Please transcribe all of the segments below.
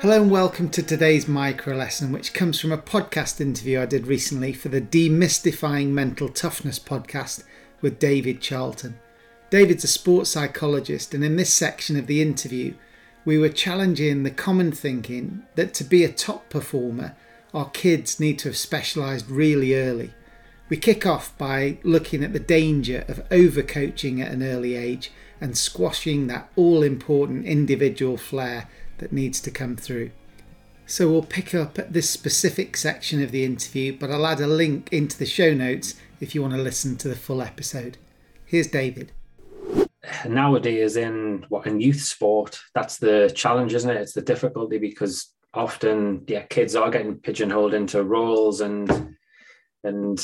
Hello and welcome to today's micro lesson, which comes from a podcast interview I did recently for the Demystifying Mental Toughness podcast with David Charlton. David's a sports psychologist, and in this section of the interview, we were challenging the common thinking that to be a top performer, our kids need to have specialised really early. We kick off by looking at the danger of overcoaching at an early age and squashing that all important individual flair that needs to come through. So we'll pick up at this specific section of the interview, but I'll add a link into the show notes if you want to listen to the full episode. Here's David. Nowadays, in what in youth sport, that's the challenge, isn't it? It's the difficulty because often, yeah, kids are getting pigeonholed into roles, and and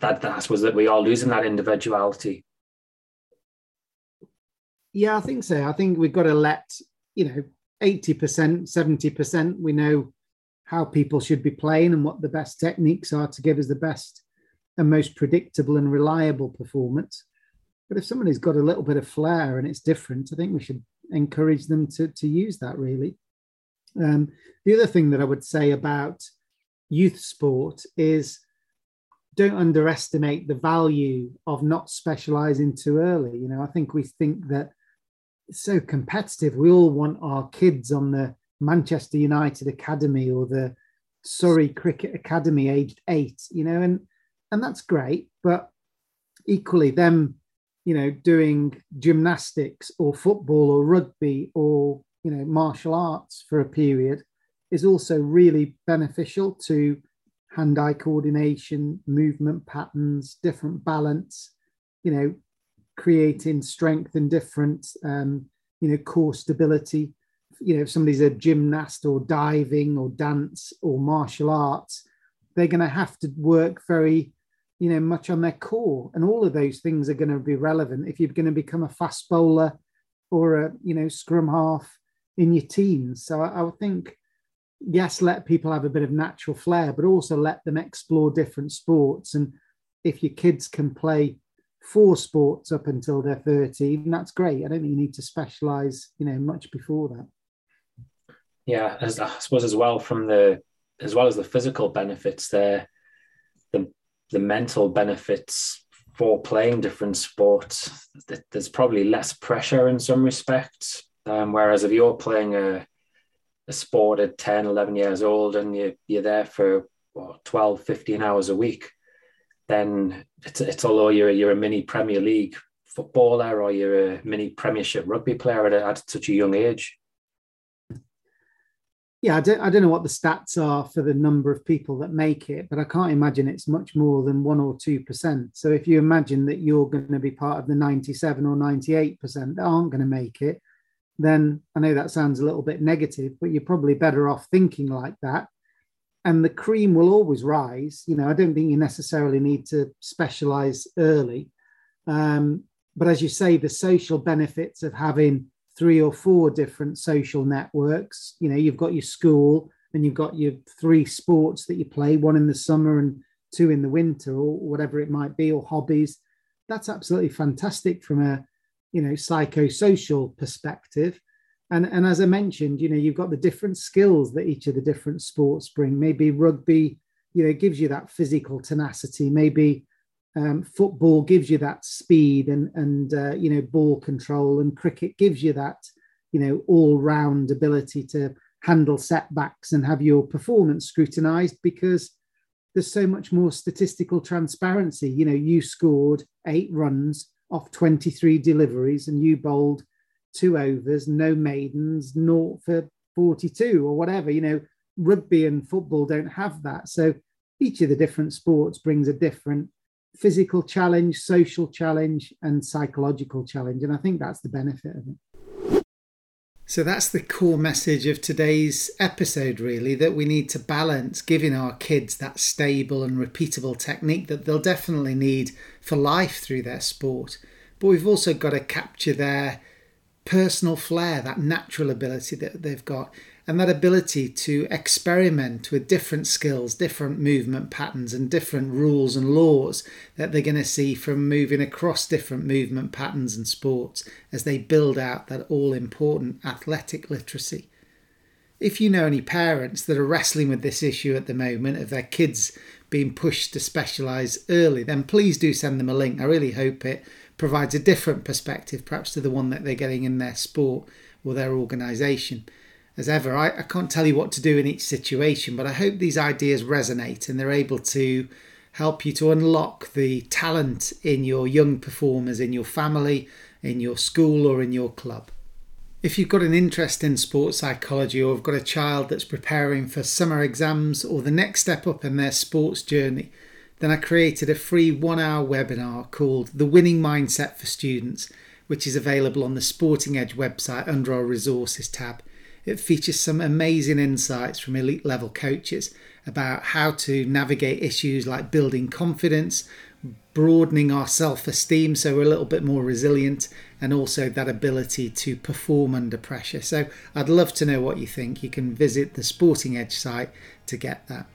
that that was that we are losing that individuality. Yeah, I think so. I think we've got to let you know 80%, 70%, we know how people should be playing and what the best techniques are to give us the best and most predictable and reliable performance. But if somebody's got a little bit of flair and it's different, I think we should encourage them to, to use that really. Um, the other thing that I would say about youth sport is don't underestimate the value of not specializing too early. You know, I think we think that so competitive. We all want our kids on the Manchester United Academy or the Surrey Cricket Academy aged eight, you know, and and that's great. But equally, them, you know, doing gymnastics or football or rugby or you know martial arts for a period is also really beneficial to hand-eye coordination, movement patterns, different balance, you know, creating strength and different, um, you know, core stability. You know, if somebody's a gymnast or diving or dance or martial arts, they're going to have to work very, you know, much on their core. And all of those things are going to be relevant if you're going to become a fast bowler or a, you know, scrum half in your teens. So I, I would think, yes, let people have a bit of natural flair, but also let them explore different sports. And if your kids can play four sports up until they're 13 that's great. I don't think you need to specialize you know much before that. Yeah as i suppose as well from the as well as the physical benefits there the the mental benefits for playing different sports there's probably less pressure in some respects. Um, whereas if you're playing a, a sport at 10 11 years old and you, you're there for what, 12 15 hours a week then it's, it's although you're you're a mini Premier League footballer or you're a mini Premiership rugby player at, at such a young age. Yeah, I don't, I don't know what the stats are for the number of people that make it, but I can't imagine it's much more than one or two percent. So if you imagine that you're going to be part of the 97 or 98 percent that aren't going to make it, then I know that sounds a little bit negative, but you're probably better off thinking like that and the cream will always rise. You know, I don't think you necessarily need to specialize early. Um, but as you say, the social benefits of having three or four different social networks, you know, you've got your school and you've got your three sports that you play, one in the summer and two in the winter, or whatever it might be, or hobbies. That's absolutely fantastic from a, you know, psychosocial perspective and and as I mentioned, you know, you've got the different skills that each of the different sports bring. Maybe rugby, you know, gives you that physical tenacity. Maybe um, football gives you that speed and and uh, you know ball control, and cricket gives you that you know all round ability to handle setbacks and have your performance scrutinized because there's so much more statistical transparency. You know, you scored eight runs off 23 deliveries and you bowled two overs, no maidens, naught for 42 or whatever. You know, rugby and football don't have that. So each of the different sports brings a different physical challenge, social challenge, and psychological challenge. And I think that's the benefit of it. So that's the core message of today's episode, really, that we need to balance giving our kids that stable and repeatable technique that they'll definitely need for life through their sport. But we've also got to capture their personal flair, that natural ability that they've got, and that ability to experiment with different skills, different movement patterns, and different rules and laws that they're going to see from moving across different movement patterns and sports as they build out that all important athletic literacy. If you know any parents that are wrestling with this issue at the moment of their kids being pushed to specialise early, then please do send them a link. I really hope it provides a different perspective, perhaps to the one that they're getting in their sport or their organisation. As ever, I, I can't tell you what to do in each situation, but I hope these ideas resonate and they're able to help you to unlock the talent in your young performers, in your family, in your school, or in your club. If you've got an interest in sports psychology or have got a child that's preparing for summer exams or the next step up in their sports journey, then I created a free one hour webinar called The Winning Mindset for Students, which is available on the Sporting Edge website under our resources tab. It features some amazing insights from elite level coaches about how to navigate issues like building confidence, broadening our self esteem so we're a little bit more resilient, and also that ability to perform under pressure. So I'd love to know what you think. You can visit the Sporting Edge site to get that.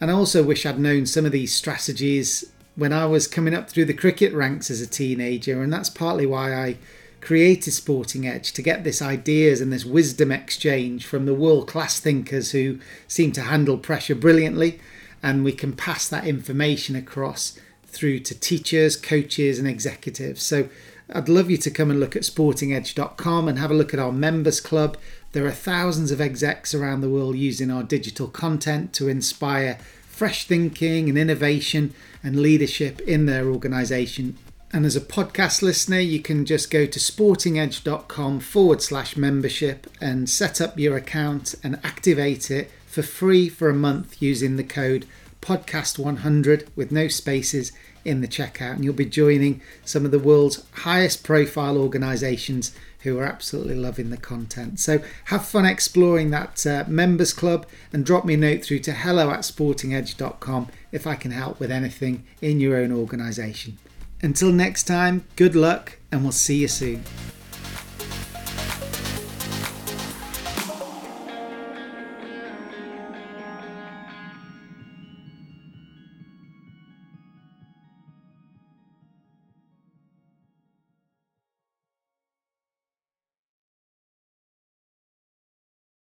And I also wish I'd known some of these strategies when I was coming up through the cricket ranks as a teenager, and that's partly why I created Sporting Edge to get this ideas and this wisdom exchange from the world class thinkers who seem to handle pressure brilliantly, and we can pass that information across through to teachers, coaches, and executives. So I'd love you to come and look at sportingedge.com and have a look at our members club. There are thousands of execs around the world using our digital content to inspire fresh thinking and innovation and leadership in their organization. And as a podcast listener, you can just go to sportingedge.com forward slash membership and set up your account and activate it for free for a month using the code podcast100 with no spaces in the checkout. And you'll be joining some of the world's highest profile organizations who are absolutely loving the content. So have fun exploring that uh, members club and drop me a note through to hello at sportingedge.com if I can help with anything in your own organisation. Until next time, good luck and we'll see you soon.